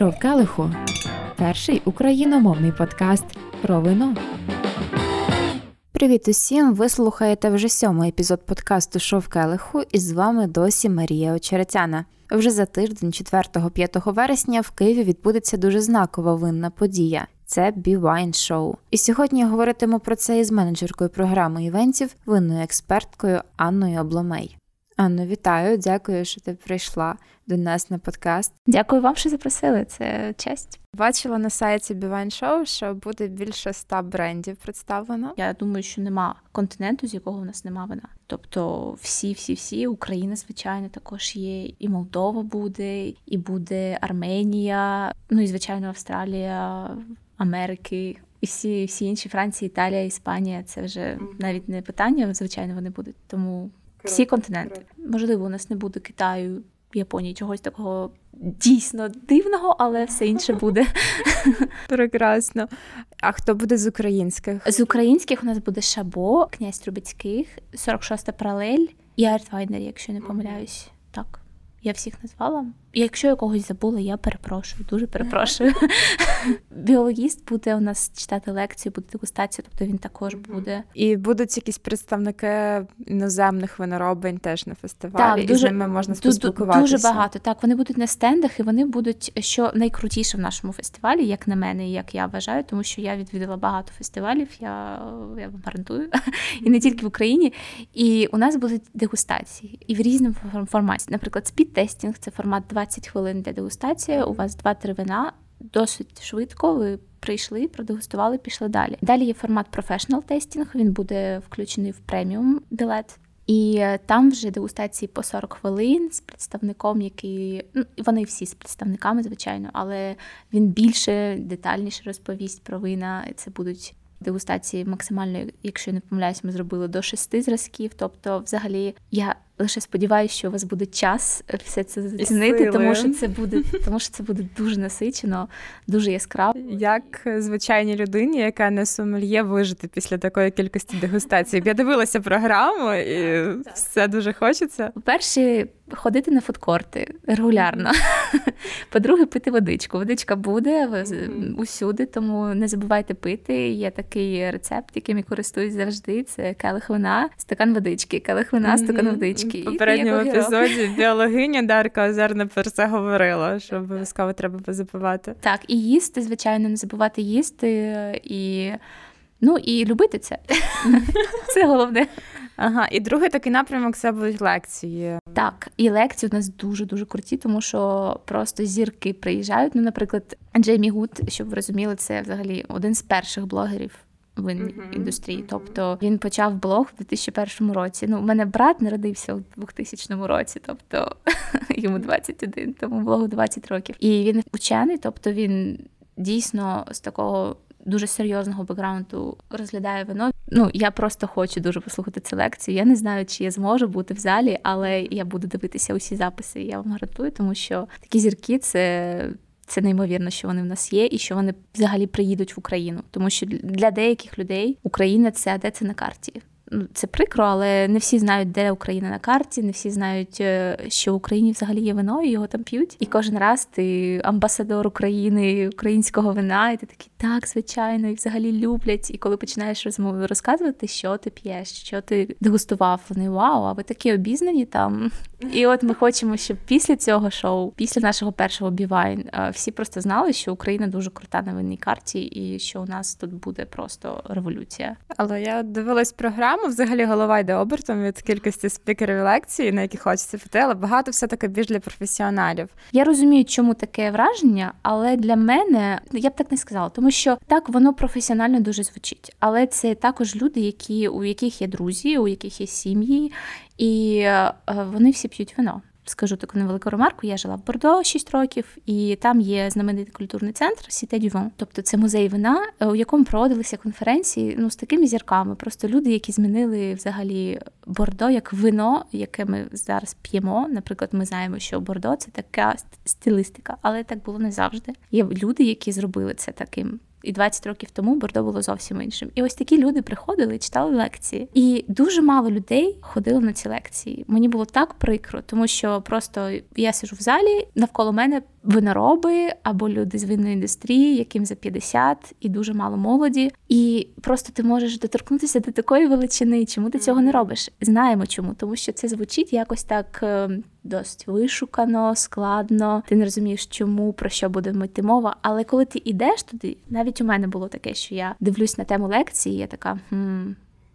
Шов Келиху перший україномовний подкаст про вино. Привіт усім! Ви слухаєте вже сьомий епізод подкасту Шов Келиху, і з вами досі Марія Очеретяна. Вже за тиждень, 4-5 вересня, в Києві відбудеться дуже знакова винна подія. Це B-Wine Show. І сьогодні я говоритиму про це із менеджеркою програми івентів, винною експерткою Анною Обломей. Анно, вітаю, дякую, що ти прийшла до нас на подкаст. Дякую вам, що запросили. Це честь. Бачила на сайті Бівайн Show, що буде більше ста брендів представлено. Я думаю, що нема континенту, з якого в нас нема вина. Тобто, всі, всі, всі Україна, звичайно, також є, і Молдова буде, і буде Арменія, ну і звичайно, Австралія, Америки. І всі всі інші Франція, Італія, Іспанія це вже навіть не питання. Звичайно, вони будуть. Тому всі континенти. Можливо, у нас не буде Китаю, Японії, чогось такого дійсно дивного, але все інше буде. Прекрасно. А хто буде з українських? З українських у нас буде Шабо, князь Трубецьких, 46-та паралель і Артвайнер, якщо не помиляюсь. Так, я всіх назвала. Якщо я когось забула, я перепрошую, дуже перепрошую. Біологіст буде у нас читати лекцію, буде дегустація, тобто він також буде. І будуть якісь представники іноземних виноробень теж на фестивалі. Так, дуже, і з ними можна поспілкуватися. Дуже багато. Так, вони будуть на стендах, і вони будуть що найкрутіше в нашому фестивалі, як на мене, і як я вважаю, тому що я відвідала багато фестивалів. Я я вам гарантую, і не тільки в Україні. І у нас будуть дегустації і в різному форматі. Наприклад, speed tasting це формат 2 20 хвилин для дегустації. У вас 2-3 вина. Досить швидко ви прийшли, продегустували, пішли далі. Далі є формат Professional Tasting, Він буде включений в преміум білет. І е, там вже дегустації по 40 хвилин з представником, який ну вони всі з представниками, звичайно, але він більше детальніше розповість про вина. Це будуть дегустації максимально, якщо я не помиляюсь, ми зробили до шести зразків. Тобто, взагалі, я лише сподіваюся, що у вас буде час все це зацінити, тому що це буде, тому що це буде дуже насичено, дуже яскраво. Як звичайній людині, яка не сумельє вижити після такої кількості дегустацій. Я дивилася програму, і все дуже хочеться. По перше ходити на фудкорти регулярно. По-друге, пити водичку. Водичка буде усюди, тому не забувайте пити. Є такий рецепт, яким я користуюсь завжди. Це келих вина, стакан водички, келих вина, стакан водички. В попередньому епізоді біологиня Дарка Озерна про це говорила, що обов'язково треба запивати. Так, і їсти, звичайно, не забувати їсти і. Ну і любити це. Це головне. Ага, і другий такий напрямок це будуть лекції. Так, і лекції у нас дуже дуже круті, тому що просто зірки приїжджають. Ну, наприклад, Джеймі Гуд, щоб ви розуміли, це взагалі один з перших блогерів. В uh-huh, індустрії, тобто він почав блог в 2001 році. Ну, у мене брат народився у 2000 році, тобто йому 21, тому блогу 20 років. І він учений, тобто він дійсно з такого дуже серйозного бекграунду розглядає вино. Ну я просто хочу дуже послухати цю лекцію. Я не знаю, чи я зможу бути в залі, але я буду дивитися усі записи. Я вам гарантую, тому що такі зірки це. Це неймовірно, що вони в нас є, і що вони взагалі приїдуть в Україну, тому що для деяких людей Україна це де це на карті. Ну, це прикро, але не всі знають, де Україна на карті, не всі знають, е, що в Україні взагалі є вино, і його там п'ють. І кожен раз ти амбасадор України, українського вина, і ти такий, так, звичайно, і взагалі люблять. І коли починаєш розмову розказувати, що ти п'єш, що ти дегустував, вони вау, а ви такі обізнані там. І от ми хочемо, щоб після цього шоу, після нашого першого бівайн, е, всі просто знали, що Україна дуже крута на винній карті, і що у нас тут буде просто революція. Але я дивилась програму взагалі голова йде обертом від кількості спікерів лекцій, на які хочеться піти, але багато все таки більш для професіоналів. Я розумію, чому таке враження, але для мене я б так не сказала, тому що так воно професіонально дуже звучить. Але це також люди, які у яких є друзі, у яких є сім'ї, і е, вони всі п'ють вино скажу таку невелику ремарку. Я жила в Бордо 6 років, і там є знаменитий культурний центр Сіте Дювон. Тобто це музей вина, е, у якому проводилися конференції ну з такими зірками. Просто люди, які змінили взагалі Бордо як вино, яке ми зараз п'ємо. Наприклад, ми знаємо, що Бордо це така стилістика, але так було не завжди. Є люди, які зробили це таким. І 20 років тому Бордо було зовсім іншим. І ось такі люди приходили читали лекції. І дуже мало людей ходило на ці лекції. Мені було так прикро, тому що просто я сижу в залі, навколо мене винороби або люди з винної індустрії, яким за 50 і дуже мало молоді. І просто ти можеш доторкнутися до такої величини. Чому ти цього не робиш? Знаємо чому, тому що це звучить якось так. Е, досить вишукано, складно. Ти не розумієш, чому про що буде йти мова. Але коли ти йдеш туди, навіть у мене було таке, що я дивлюсь на тему лекції, я така хм.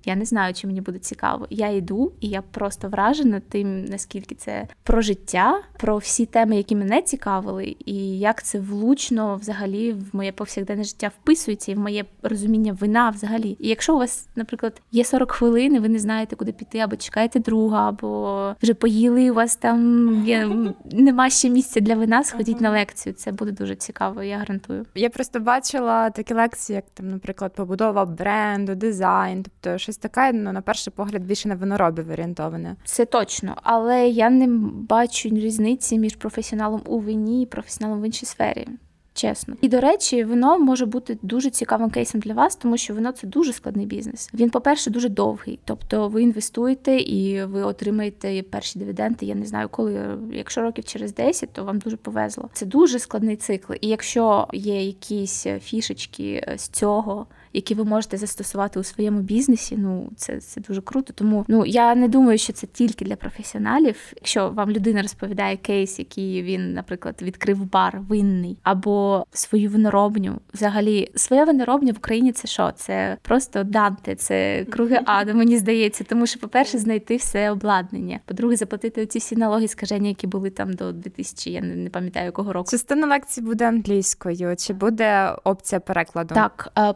Я не знаю, чи мені буде цікаво. Я йду, і я просто вражена тим, наскільки це про життя, про всі теми, які мене цікавили, і як це влучно взагалі в моє повсякденне життя вписується і в моє розуміння вина взагалі. І якщо у вас, наприклад, є 40 хвилин, і ви не знаєте, куди піти, або чекаєте друга, або вже поїли, у вас там є нема ще місця для вина, сходіть на лекцію. Це буде дуже цікаво, я гарантую. Я просто бачила такі лекції, як там, наприклад, побудова бренду, дизайн, тобто щось щось таке, ну на перший погляд, більше на виноробів орієнтоване. Це точно, але я не бачу різниці між професіоналом у вині і професіоналом в іншій сфері чесно. І до речі, вино може бути дуже цікавим кейсом для вас, тому що вино це дуже складний бізнес. Він, по-перше, дуже довгий. Тобто ви інвестуєте і ви отримаєте перші дивіденди. Я не знаю, коли. Якщо років через 10, то вам дуже повезло. Це дуже складний цикл. І якщо є якісь фішечки з цього. Які ви можете застосувати у своєму бізнесі, ну це це дуже круто. Тому ну я не думаю, що це тільки для професіоналів. Якщо вам людина розповідає кейс, який він, наприклад, відкрив бар винний або свою виноробню. Взагалі, своя виноробня в Україні це що? Це просто Данте, це круги ада, мені здається. Тому що, по-перше, знайти все обладнання. По-друге, заплатити оці всі налоги скаження, які були там до 2000, я не, пам'ятаю якого року. Частина лекцій буде англійською. Чи буде опція перекладу? Так, е,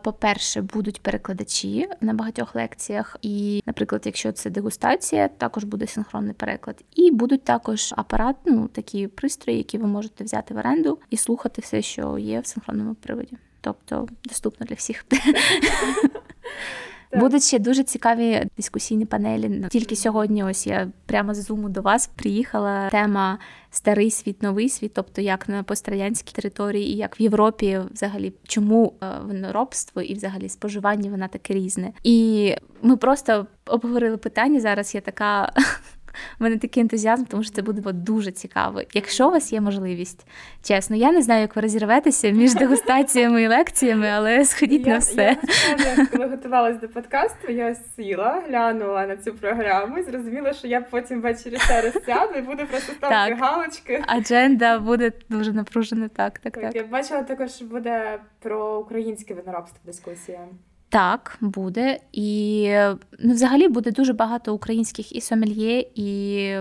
по-перше, будуть перекладачі на багатьох лекціях. І, наприклад, якщо це дегустація, також буде синхронний переклад. І будуть також апарат, ну такі пристрої, які ви можете взяти в оренду і слухати все, що є в синхронному приводі, тобто доступно для всіх. Будуть ще дуже цікаві дискусійні панелі. Тільки сьогодні, ось я прямо з зуму до вас приїхала. Тема старий світ, новий світ, тобто як на пострадянській території, і як в Європі, взагалі, чому е, виноробство і взагалі споживання вона таке різне. І ми просто обговорили питання. Зараз я така у мене такий ентузіазм, тому що це буде дуже цікаво. Якщо у вас є можливість, чесно, я не знаю, як ви розірветеся між дегустаціями і лекціями, але сходіть я, на все. Я, коли готувалась до подкасту, я сіла, глянула на цю програму і зрозуміла, що я потім ввечері ще раз сяду і буду просто ставити галочки. Адженда буде дуже напружена. Так, так, так. так. Я бачила також, що буде про українське виноробство дискусія. Так, буде. І ну, взагалі буде дуже багато українських і сомельє, і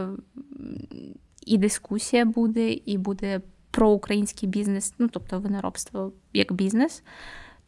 і дискусія буде, і буде про український бізнес, ну тобто виноробство як бізнес.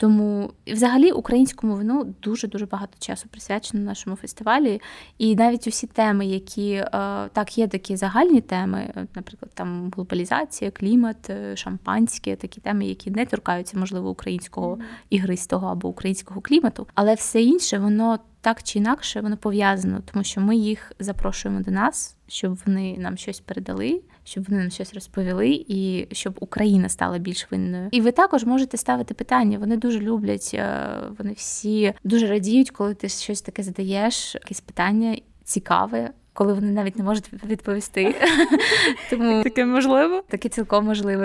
Тому взагалі українському вину дуже дуже багато часу присвячено нашому фестивалі. І навіть усі теми, які е, так є такі загальні теми, наприклад, там глобалізація, клімат, е, шампанське, такі теми, які не торкаються, можливо, українського ігристого або українського клімату, але все інше, воно так чи інакше воно пов'язано, тому що ми їх запрошуємо до нас, щоб вони нам щось передали, щоб вони нам щось розповіли, і щоб Україна стала більш винною. І ви також можете ставити питання. Вони дуже люблять, е, вони всі дуже радіють, коли ти щось таке задаєш, якесь питання цікаве коли вони навіть не можуть відповісти. Тому таке можливо? Таке цілком можливо.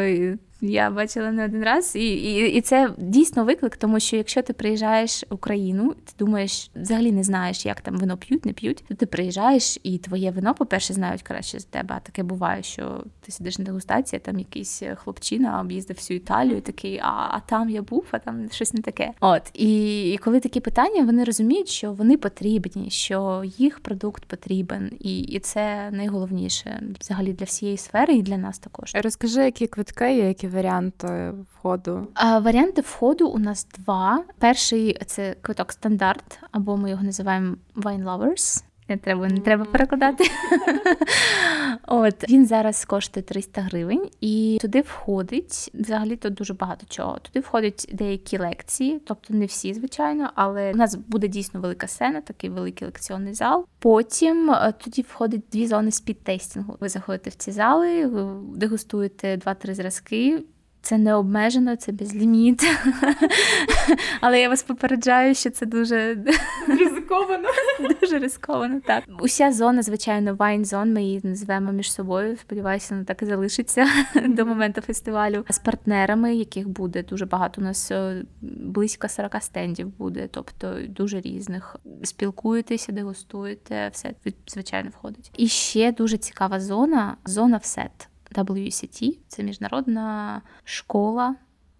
Я бачила не один раз, і і, і це дійсно виклик, тому що якщо ти приїжджаєш в Україну, ти думаєш, взагалі не знаєш, як там вино п'ють, не п'ють, то ти приїжджаєш, і твоє вино, по-перше, знають краще за тебе. А таке буває, що ти сидиш на дегустації, там якийсь хлопчина об'їздив всю Італію, такий, а а там я був, а там щось не таке. От і, і коли такі питання, вони розуміють, що вони потрібні, що їх продукт потрібен, і, і це найголовніше взагалі для всієї сфери, і для нас також. Розкажи, які квитки які варіанти входу? А, Варіанти входу у нас два. Перший це квиток стандарт, або ми його називаємо Wine Lovers. Не треба не треба перекладати. От Він зараз коштує 300 гривень, і туди входить взагалі тут дуже багато чого. Туди входять деякі лекції, тобто не всі, звичайно, але у нас буде дійсно велика сцена, такий великий лекційний зал. Потім е, тоді входить дві зони спідтестінгу. Ви заходите в ці зали, ви дегустуєте два-три зразки Це не обмежено, це безліміт. Але я вас попереджаю, що це дуже ризиковано. Дуже ризиковано, так. Уся зона, звичайно, вайн зон. Ми її називаємо між собою. Сподіваюся, вона так і залишиться до моменту фестивалю. З партнерами, яких буде дуже багато. У нас е, близько 40 стендів буде, тобто дуже різних. Спілкуєтеся, дегустуєте, все звичайно входить. І ще дуже цікава зона зона всет. WCT – це міжнародна школа,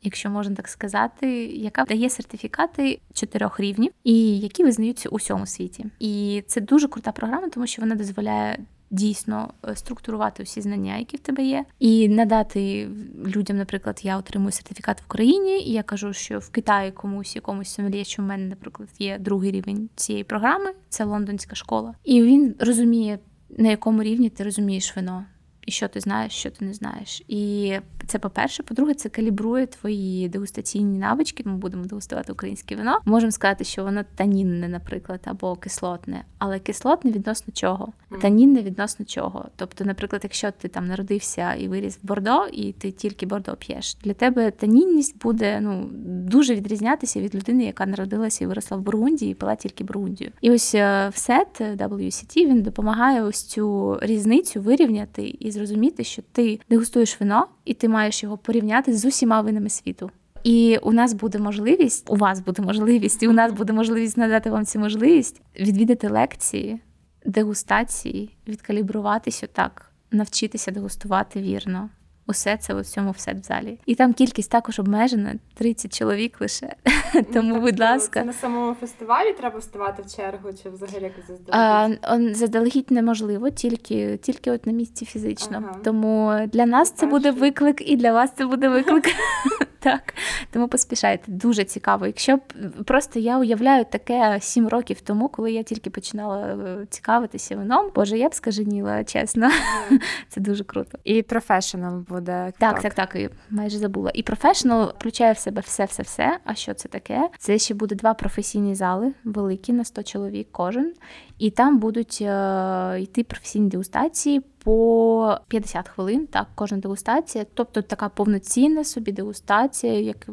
якщо можна так сказати, яка дає сертифікати чотирьох рівнів і які визнаються у всьому світі. І це дуже крута програма, тому що вона дозволяє. Дійсно е, структурувати всі знання, які в тебе є, і надати людям, наприклад, я отримую сертифікат в Україні, і я кажу, що в Китаї комусь якомусь сомельє, що в мене, наприклад, є другий рівень цієї програми, це лондонська школа, і він розуміє, на якому рівні ти розумієш вино і що ти знаєш, що ти не знаєш. І це по-перше. По-друге, це калібрує твої дегустаційні навички. Ми будемо дегустувати українське вино. Можемо сказати, що воно танінне, наприклад, або кислотне, але кислотне відносно чого? Танінне відносно чого. Тобто, наприклад, якщо ти там народився і виріс в Бордо, і ти тільки Бордо п'єш, для тебе танінність буде ну дуже відрізнятися від людини, яка народилася і виросла в Бургундії і пила тільки Бургундію. І ось е, в сет WCT він допомагає ось цю різницю вирівняти і зрозуміти, що ти дегустуєш вино, і ти маєш його порівняти з усіма винами світу. І у нас буде можливість, у вас буде можливість, і у нас буде можливість надати вам цю можливість відвідати лекції, дегустації, відкалібруватися так, навчитися дегустувати вірно. Усе це у цьому все в залі. І там кількість також обмежена 30 чоловік лише. Ну, Тому, будь ласка, Це на самому фестивалі треба вставати в чергу, чи взагалі якось заздалегідь? Заздалегідь неможливо, тільки тільки от на місці фізично. Ага. Тому для нас це буде виклик, і для вас це буде виклик. Так, тому поспішайте. Дуже цікаво. Якщо б просто я уявляю таке сім років тому, коли я тільки починала е, цікавитися вином, боже, я б скаженіла, чесно. Це дуже круто. І професіонал буде. Так, так, так, і майже забула. І професіонал включає в себе все-все-все. А що це таке? Це ще буде два професійні зали, великі на 100 чоловік кожен. І там будуть е, йти професійні дегустації по 50 хвилин. Так, кожна дегустація. Тобто така повноцінна собі дегустація, як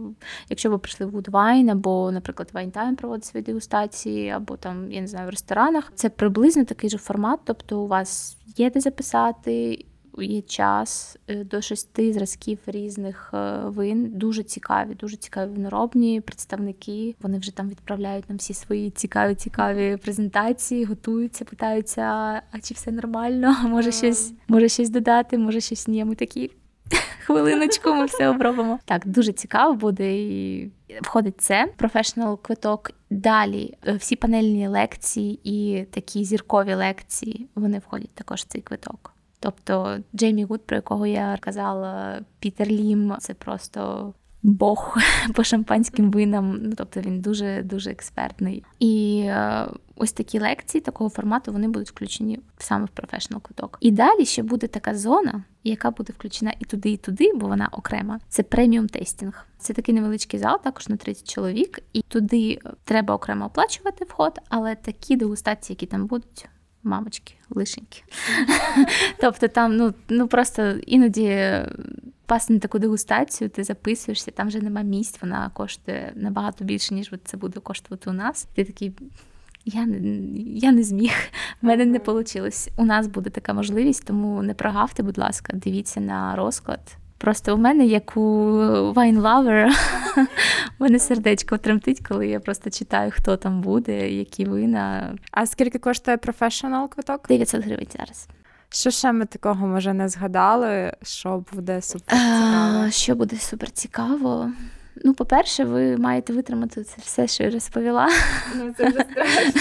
якщо ви прийшли в Goodwine, або, наприклад, Winetime проводить свої дегустації, або там, я не знаю, в ресторанах. Це приблизно такий же формат. Тобто, у вас є де записати є час е, до шести зразків різних е, вин. Дуже цікаві, дуже цікаві виноробні представники. Вони вже там відправляють нам всі свої цікаві, цікаві презентації, готуються, питаються, а чи все нормально? Може щось, може щось додати, може щось ні. Ми такі. Хвилиночку, ми все обробимо. Так, дуже цікаво буде і входить це professional квиток. Далі е, всі панельні лекції і такі зіркові лекції вони входять також в цей квиток. Тобто Джеймі Гуд, про якого я казала, Пітер Лім, це просто Бог по шампанським винам. Ну тобто він дуже дуже експертний. І е, ось такі лекції такого формату вони будуть включені саме в professional квиток. І далі ще буде така зона, яка буде включена і туди, і туди, бо вона окрема. Це premium tasting. Це такий невеличкий зал, також на 30 чоловік, і туди треба окремо оплачувати вход, але такі дегустації, які там будуть мамочки, лишеньки. Тобто там ну ну просто іноді пасти на таку дегустацію, ти записуєшся, там вже нема місць, вона коштує набагато більше, ніж це буде коштувати у нас. Ти такий. Я я не зміг, в мене не вийшло. У нас буде така можливість, тому не прогавте, будь ласка, дивіться на розклад. Просто у мене, як у Wine Lover, у мене сердечко тремтить, коли я просто читаю, хто там буде, які вина. А скільки коштує професіонал квиток? 900 гривень зараз. Що ще ми такого може не згадали? Що буде супер цікаво? Що буде супер цікаво? Ну, по-перше, ви маєте витримати це все, що я розповіла. Ну, це вже страшно.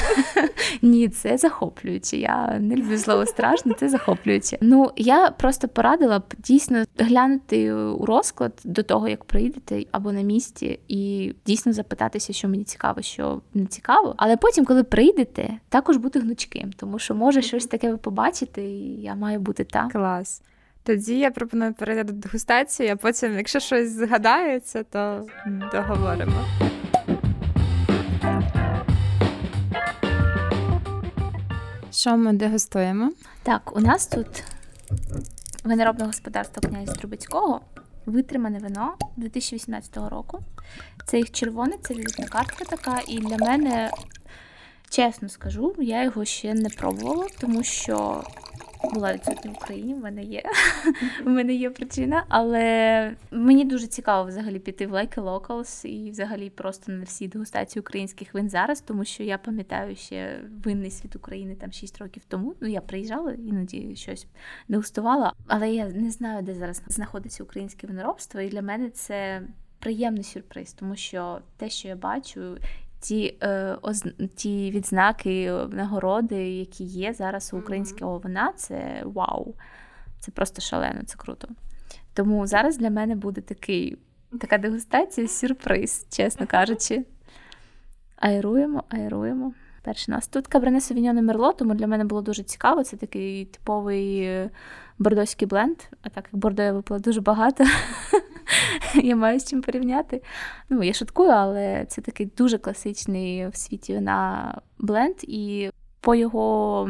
Ні, це захоплююче. Я не люблю слово страшно, це захоплююче. Ну, я просто порадила б дійсно глянути у розклад до того, як прийдете або на місці, і дійсно запитатися, що мені цікаво, що не цікаво. Але потім, коли прийдете, також бути гнучким, тому що може щось таке ви побачите, і я маю бути там. Клас. Тоді я пропоную перейти до дегустації, а потім, якщо щось згадається, то договоримо. Що ми дегустуємо? Так, у нас тут виноробне господарство князя Трубецького. витримане вино 2018 року. Це їх червоне, це візитна картка така. І для мене, чесно скажу, я його ще не пробувала, тому що була відсутня в Україні, в мене є в мене є причина, але мені дуже цікаво взагалі піти в Like Locals і взагалі просто на всі дегустації українських вин зараз, тому що я пам'ятаю ще винний світ України там 6 років тому. Ну я приїжджала, іноді щось дегустувала, але я не знаю, де зараз знаходиться українське виноробство, і для мене це. Приємний сюрприз, тому що те, що я бачу, ті е, оз, ті відзнаки, нагороди, які є зараз у українського вина, це вау. Це просто шалено, це круто. Тому зараз для мене буде такий, така дегустація, сюрприз, чесно кажучи. Айруємо, айруємо. Перший нас. Тут Кабрене Совіньоне Мерло, тому для мене було дуже цікаво. Це такий типовий е, бордоський бленд. А так як бордо я випила дуже багато, я маю з чим порівняти. Ну, я шуткую, але це такий дуже класичний в світі на бленд, і по його.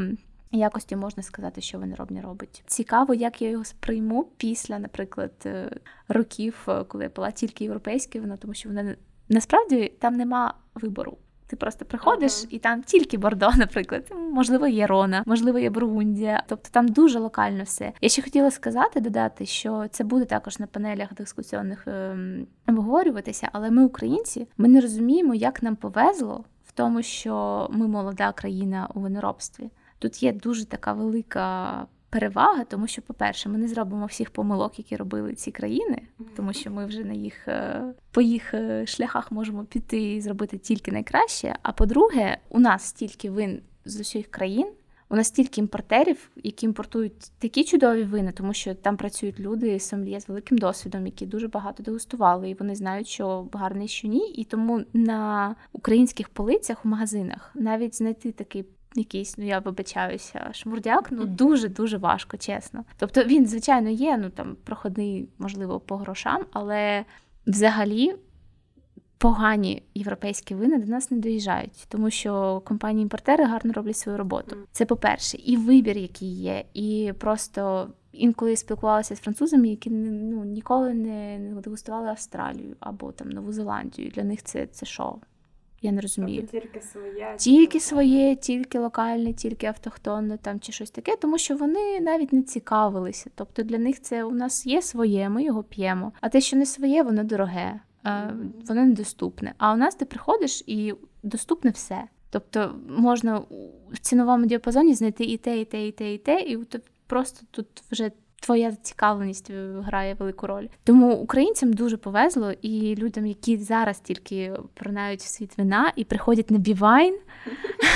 Якості можна сказати, що виноробня робить. Цікаво, як я його сприйму після, наприклад, е, років, е, коли я пила тільки європейське вино, тому що вона насправді там нема вибору. Ти просто приходиш ага. і там тільки Бордо, наприклад, можливо, є Рона, можливо, є Бургундія. Тобто там дуже локально все. Я ще хотіла сказати, додати, що це буде також на панелях дискусіонних ем, обговорюватися, але ми, українці, ми не розуміємо, як нам повезло в тому, що ми молода країна у виноробстві. Тут є дуже така велика перевага, тому що, по-перше, ми не зробимо всіх помилок, які робили ці країни, тому що ми вже на їх е, по їх е, шляхах можемо піти і зробити тільки найкраще. А по-друге, у нас стільки вин з усіх країн. У нас стільки імпортерів, які імпортують такі чудові вини, тому що там працюють люди сомлє з великим досвідом, які дуже багато дегустували, і вони знають, що гарний, що ні. І тому на українських полицях у магазинах навіть знайти такий якийсь, ну я вибачаюся, шмурдяк, ну дуже-дуже важко, чесно. Тобто він, звичайно, є, ну там проходний, можливо, по грошам, але взагалі. Погані європейські вини до нас не доїжджають, тому що компанії-імпортери гарно роблять свою роботу. Це по-перше, і вибір, який є, і просто інколи спілкувалася з французами, які ну ніколи не дегустували Австралію або там Нову Зеландію. Для них це це шоу. Я не розумію. Тобто тільки своє, тільки своє, тільки локальне, тільки автохтонне там чи щось таке, тому що вони навіть не цікавилися. Тобто для них це у нас є своє, ми його п'ємо. А те, що не своє, воно дороге, воно недоступне. А у нас ти приходиш і доступне все. Тобто можна в ціновому діапазоні знайти і те, і те, і те, і те, і просто тут вже твоя зацікавленість е, грає велику роль. Тому українцям дуже повезло, і людям, які зараз тільки пронають в світ вина і приходять на бівайн,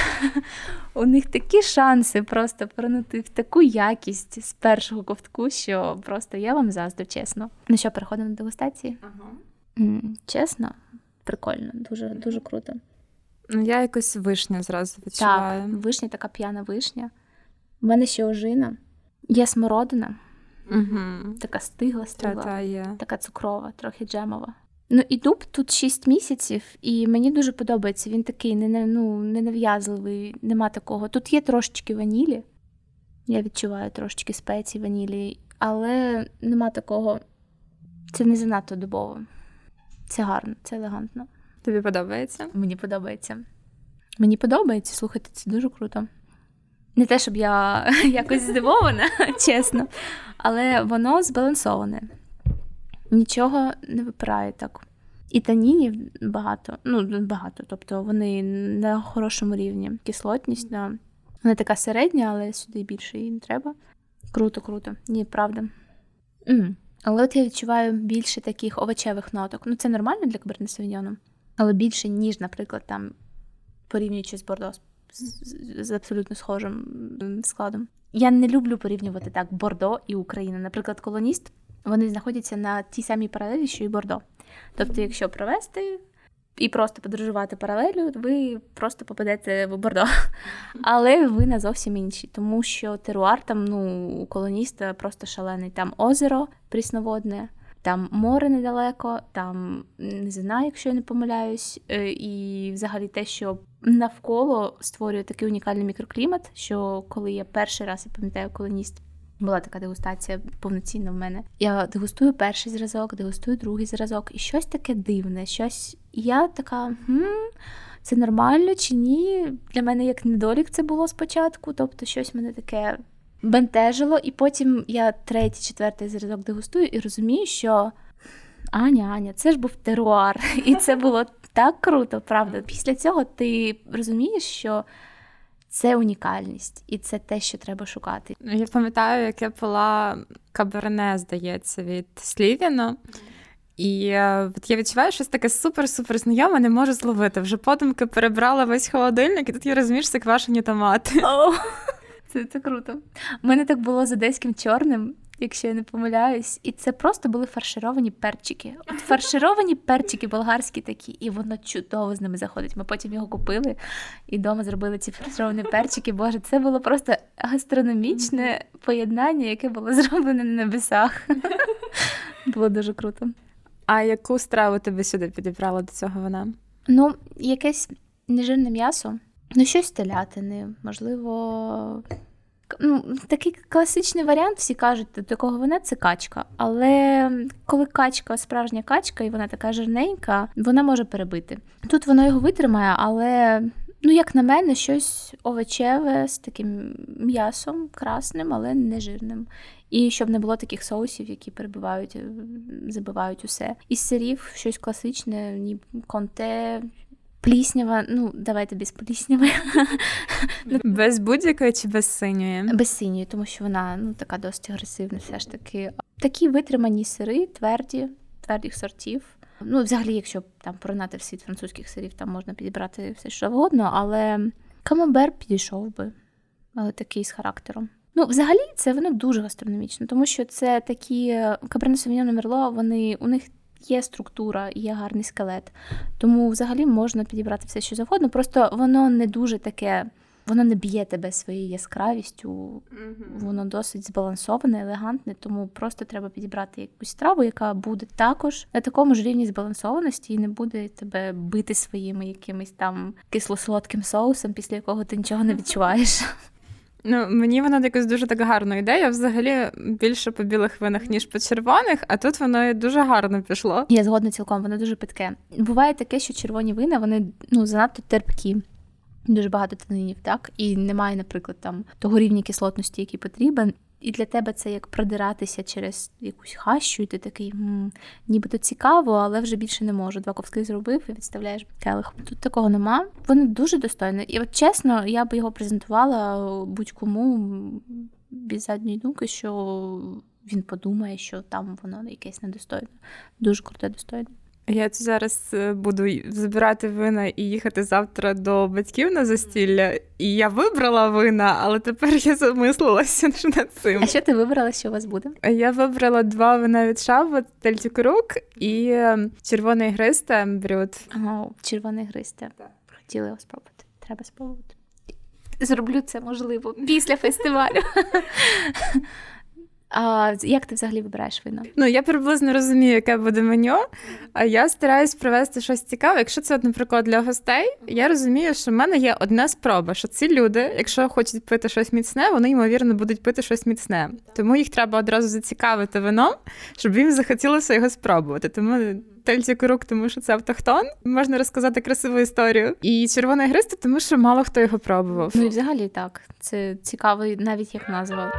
у них такі шанси просто пронути в таку якість з першого ковтку, що просто я вам заздрю, чесно. Ну що, переходимо до дегустації? Ага. Чесно, прикольно, дуже дуже круто. Ну, я якось вишня зразу відчуваю. Так, Вишня така п'яна вишня. У мене ще ожина, є смородина. Угу. Така стигла, стигла, є. така цукрова, трохи джемова. Ну і дуб тут 6 місяців, і мені дуже подобається. Він такий не, ну, ненав'язливий, нема такого. Тут є трошечки ванілі. Я відчуваю трошечки спеції ванілі, але нема такого. Це не занадто дубово. Це гарно, це елегантно. Тобі подобається? Мені подобається. Мені подобається, слухайте, це дуже круто. Не те, щоб я якось здивована, чесно, але воно збалансоване. Нічого не випирає так. І танінів багато, ну, багато, тобто вони на хорошому рівні. Кислотність, да. вона така середня, але сюди більше її не треба. Круто, круто. Ні, правда. Mm. Але от я відчуваю більше таких овочевих ноток. Ну, це нормально для каберне савіньону, але більше, ніж, наприклад, там порівнюючи з бордо з абсолютно схожим складом. Я не люблю порівнювати так Бордо і Україна. Наприклад, колоніст вони знаходяться на тій самій паралелі, що і Бордо. Тобто, якщо провести і просто подорожувати паралелю, ви просто попадете в Бордо. Але ви на зовсім інші, тому що теруар там ну, у колоніста просто шалений. Там озеро прісноводне. Там море недалеко, там не знаю, якщо я не помиляюсь, е, і взагалі те, що навколо створює такий унікальний мікроклімат, що коли я перший раз я пам'ятаю, колоніст Була така дегустація повноцінна в мене. Я дегустую перший зразок, дегустую другий зразок, і щось таке дивне. Щось і я така. хм, Це нормально чи ні? Для мене як недолік це було спочатку. Тобто, щось мене таке бентежило, і потім я третій, четвертий зразок дегустую і розумію, що Аня, Аня, це ж був теруар, і це було так круто, правда. Після цього ти розумієш, що це унікальність, і це те, що треба шукати. Я пам'ятаю, як я пила каберне, здається, від Слівіно. І е, от я відчуваю, щось таке супер-супер знайоме, не можу зловити. Вже подумки перебрала весь холодильник, і тут я розумію, що це квашені томати. Це це круто. У мене так було з одеським чорним, якщо я не помиляюсь, і це просто були фаршировані перчики. От фаршировані перчики болгарські такі, і воно чудово з ними заходить. Ми потім його купили і вдома зробили ці фаршировані перчики. Боже, це було просто гастрономічне поєднання, яке було зроблене на небесах. Було дуже круто. А яку страву тебе сюди підібрала до цього вина? Ну, якесь нежирне м'ясо. Ну, щось телятини, можливо. Ну, Такий класичний варіант, всі кажуть, до такого вина це качка. Але коли качка, справжня качка, і вона така жирненька, вона може перебити. Тут воно його витримає, але, ну, як на мене, щось овочеве з таким м'ясом красним, але не жирним. І щоб не було таких соусів, які перебивають, забивають усе. Із сирів щось класичне, ні конте, Пліснява, ну давайте без плісняви. Без будь-якої чи без синьої? Без синьої, тому що вона ну така досить агресивна, все ж таки. Такі витримані сири, тверді, твердих сортів. Ну, взагалі, якщо там поринати світ французьких сирів, там можна підібрати все що завгодно, але камамбер підійшов би, але такий з характером. Ну, взагалі, це воно дуже гастрономічно, тому що це такі Кабрне Совіньон Мерло, вони у них є структура, є гарний скелет. Тому взагалі можна підібрати все, що завгодно. Просто воно не дуже таке, воно не б'є тебе своєю яскравістю, воно досить збалансоване, елегантне, тому просто треба підібрати якусь страву, яка буде також на такому ж рівні збалансованості і не буде тебе бити своїми якимись там кисло-солодким соусом, після якого ти нічого не відчуваєш. Ну, мені вона якось дуже так гарно йде. Я Взагалі більше по білих винах, ніж по червоних, а тут воно дуже гарно пішло. Я згодна цілком, воно дуже питке. Буває таке, що червоні вина вони ну занадто терпкі. Дуже багато танинів, так і немає, наприклад, там того рівня кислотності, який потрібен. І для тебе це як продиратися через якусь хащу, і ти такий м-м, нібито цікаво, але вже більше не можу. Два ковски зробив і відставляєш келих. Тут такого нема. Вони дуже достойні. І от чесно, я би його презентувала будь-кому без задньої думки, що він подумає, що там воно якесь недостойне. Дуже круте, достойне. Я зараз е, буду збирати вина і їхати завтра до батьків на застілля. І я вибрала вина, але тепер я замислилася над цим. А що ти вибрала, що у вас буде? Я вибрала два вина від Шава, Тельтікрук і ем, червоний гристе брюд. Ага, червоний гристе. Хотіла його спробувати. Треба спробувати. Зроблю це можливо після фестивалю. А Як ти взагалі вибираєш вино? Ну я приблизно розумію, яке буде меню. А я стараюсь привезти щось цікаве. Якщо це, наприклад, для гостей, я розумію, що в мене є одна спроба, що ці люди, якщо хочуть пити щось міцне, вони ймовірно будуть пити щось міцне. Тому їх треба одразу зацікавити вином, щоб їм захотілося його спробувати. Тому Тельці Курук, тому що це автохтон. Можна розказати красиву історію. І червоний гристи, тому що мало хто його пробував. Ну і взагалі так. Це цікаво, навіть як назва.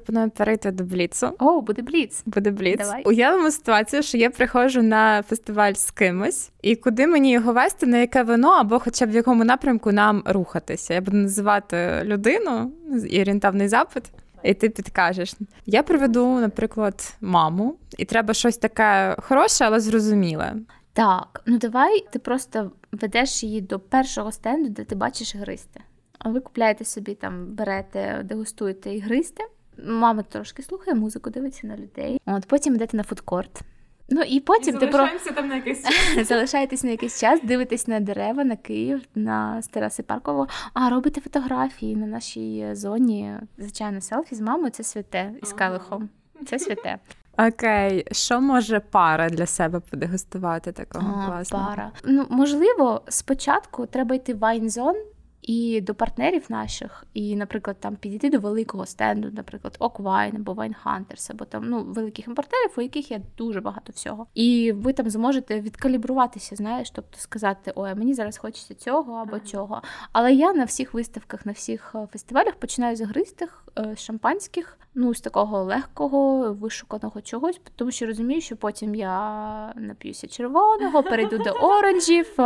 Пропоную перейти до Бліцу. О, буде Бліц. Буде Бліц. Давай. Уявимо ситуацію, що я приходжу на фестиваль з кимось, і куди мені його вести, на яке вино, або хоча б в якому напрямку нам рухатися. Я буду називати людину і орієнтавний запит. І ти підкажеш. Я приведу, наприклад, маму, і треба щось таке хороше, але зрозуміле. Так, ну давай ти просто ведеш її до першого стенду, де ти бачиш гристи. А ви купляєте собі там, берете, дегустуєте і гристи. Мама трошки слухає музику, дивиться на людей. От потім йдете на фудкорт. Ну і потім і ти про там на якийсь час. залишаєтесь на якийсь час, дивитесь на дерева, на Київ, на тераси паркового. А робите фотографії на нашій зоні. Звичайно, селфі з мамою це святе із калихом. Це святе. Окей, що може пара для себе подегустувати такого класного? Пара. Ну, можливо, спочатку треба йти в вайн-зон, і до партнерів наших, і, наприклад, там підійти до великого стенду, наприклад, OKWine або Wine Hunters, або там ну великих імпортерів, у яких є дуже багато всього. І ви там зможете відкалібруватися, знаєш, тобто сказати, ой, мені зараз хочеться цього або цього. Але я на всіх виставках, на всіх е, фестивалях починаю з ігристих, шампанських, ну з такого легкого, вишуканого чогось, тому що розумію, що потім я нап'юся червоного, перейду до оранжів,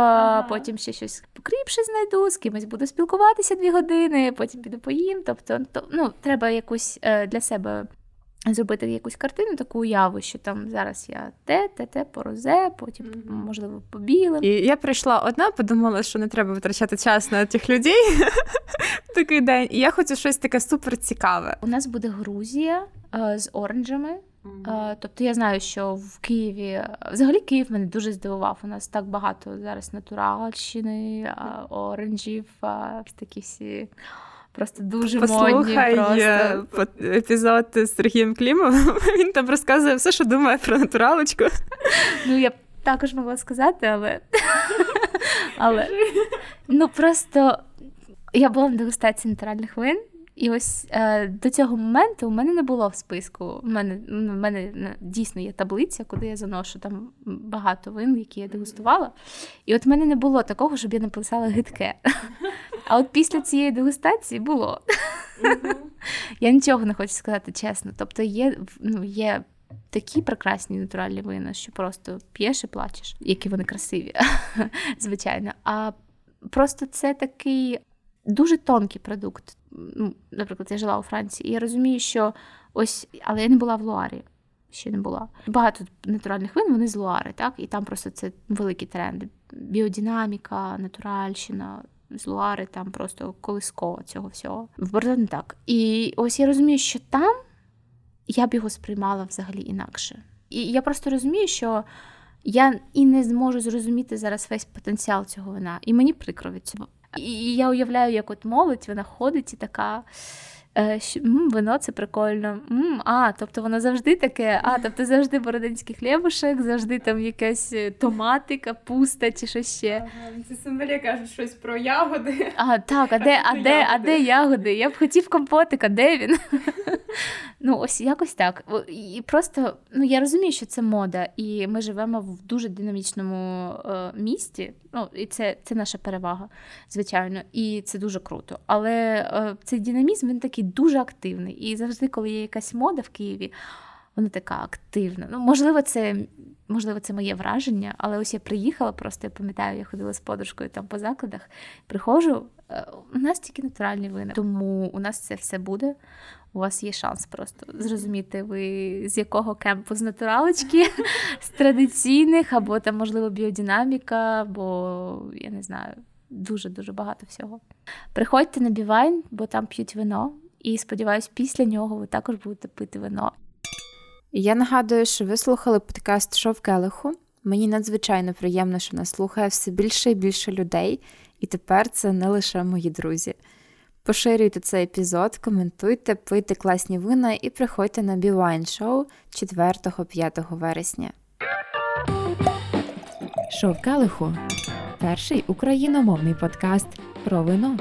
потім ще щось покріпше знайду, з кимось буду спілкуватися дві години, потім піду поїм. Тобто, ну, треба якусь е, для себе. Зробити якусь картину, таку уяву, що там зараз я те, те, те, по розе, потім, mm-hmm. можливо, по білим. І я прийшла одна, подумала, що не треба витрачати час на тих людей в такий день. І я хочу щось таке супер цікаве. У нас буде Грузія е, з оранжами. Mm-hmm. Тобто я знаю, що в Києві взагалі Київ мене дуже здивував. У нас так багато зараз натуральщини, оранжів, такі всі. Просто дуже Послухай модні. просто. епізод з Сергієм Клімовим. Він там розказує все, що думає про натуралочку. Ну, я б також могла сказати, але але ну просто я була на дегустації натуральних вин. І ось е, до цього моменту у мене не було в списку. У мене ну, в мене дійсно є таблиця, куди я заношу там багато вин, які я дегустувала. І от в мене не було такого, щоб я написала гидке. А от після цієї дегустації було. Я нічого не хочу сказати чесно. Тобто є, ну, є. Такі прекрасні натуральні вина, що просто п'єш і плачеш, які вони красиві, звичайно. А просто це такий дуже тонкий продукт. Ну, Наприклад, я жила у Франції, і я розумію, що ось, але я не була в Луарі. Ще не була. Багато натуральних вин, вони з Луари, так? І там просто це великі тренди. Біодинаміка, натуральщина, з Луари, там просто колисково цього всього. В Бордо не так. І ось я розумію, що там я б його сприймала взагалі інакше. І я просто розумію, що я і не зможу зрозуміти зараз весь потенціал цього вина. І мені прикро від цього. І я уявляю, як от молодь вона ходить і така. Е, м, Вино це прикольно. М, А, тобто воно завжди таке, а, тобто завжди бородинський хлібушек, завжди там якась е, томати, капуста чи що ще. Ага, Це символі кажуть щось про ягоди. А, так, а де а де, а де ягоди? Я б хотів компотик, а де він? Ну, ось якось так. І просто ну я розумію, що це мода, і ми живемо в дуже динамічному е, місті. Ну, і це це наша перевага, звичайно, і це дуже круто. Але е, цей динамізм він такий дуже активний. І завжди, коли є якась мода в Києві, вона така активна. Ну, можливо, це можливо, це моє враження, але ось я приїхала, просто я пам'ятаю, я ходила з подружкою там по закладах. Приходжу, е, у нас тільки натуральні вини, тому у нас це все буде. У вас є шанс просто зрозуміти, ви з якого кемпу з натуралочки, з традиційних, або там, можливо, біодинаміка, або я не знаю, дуже-дуже багато всього. Приходьте на Be Wine, бо там п'ють вино, і сподіваюсь, після нього ви також будете пити вино. Я нагадую, що ви слухали подкаст «Шо в келиху». Мені надзвичайно приємно, що нас слухає все більше і більше людей, і тепер це не лише мої друзі. Поширюйте цей епізод, коментуйте, пийте класні вина і приходьте на Be Wine Show 4-5 вересня. Шов Келиху перший україномовний подкаст про вино.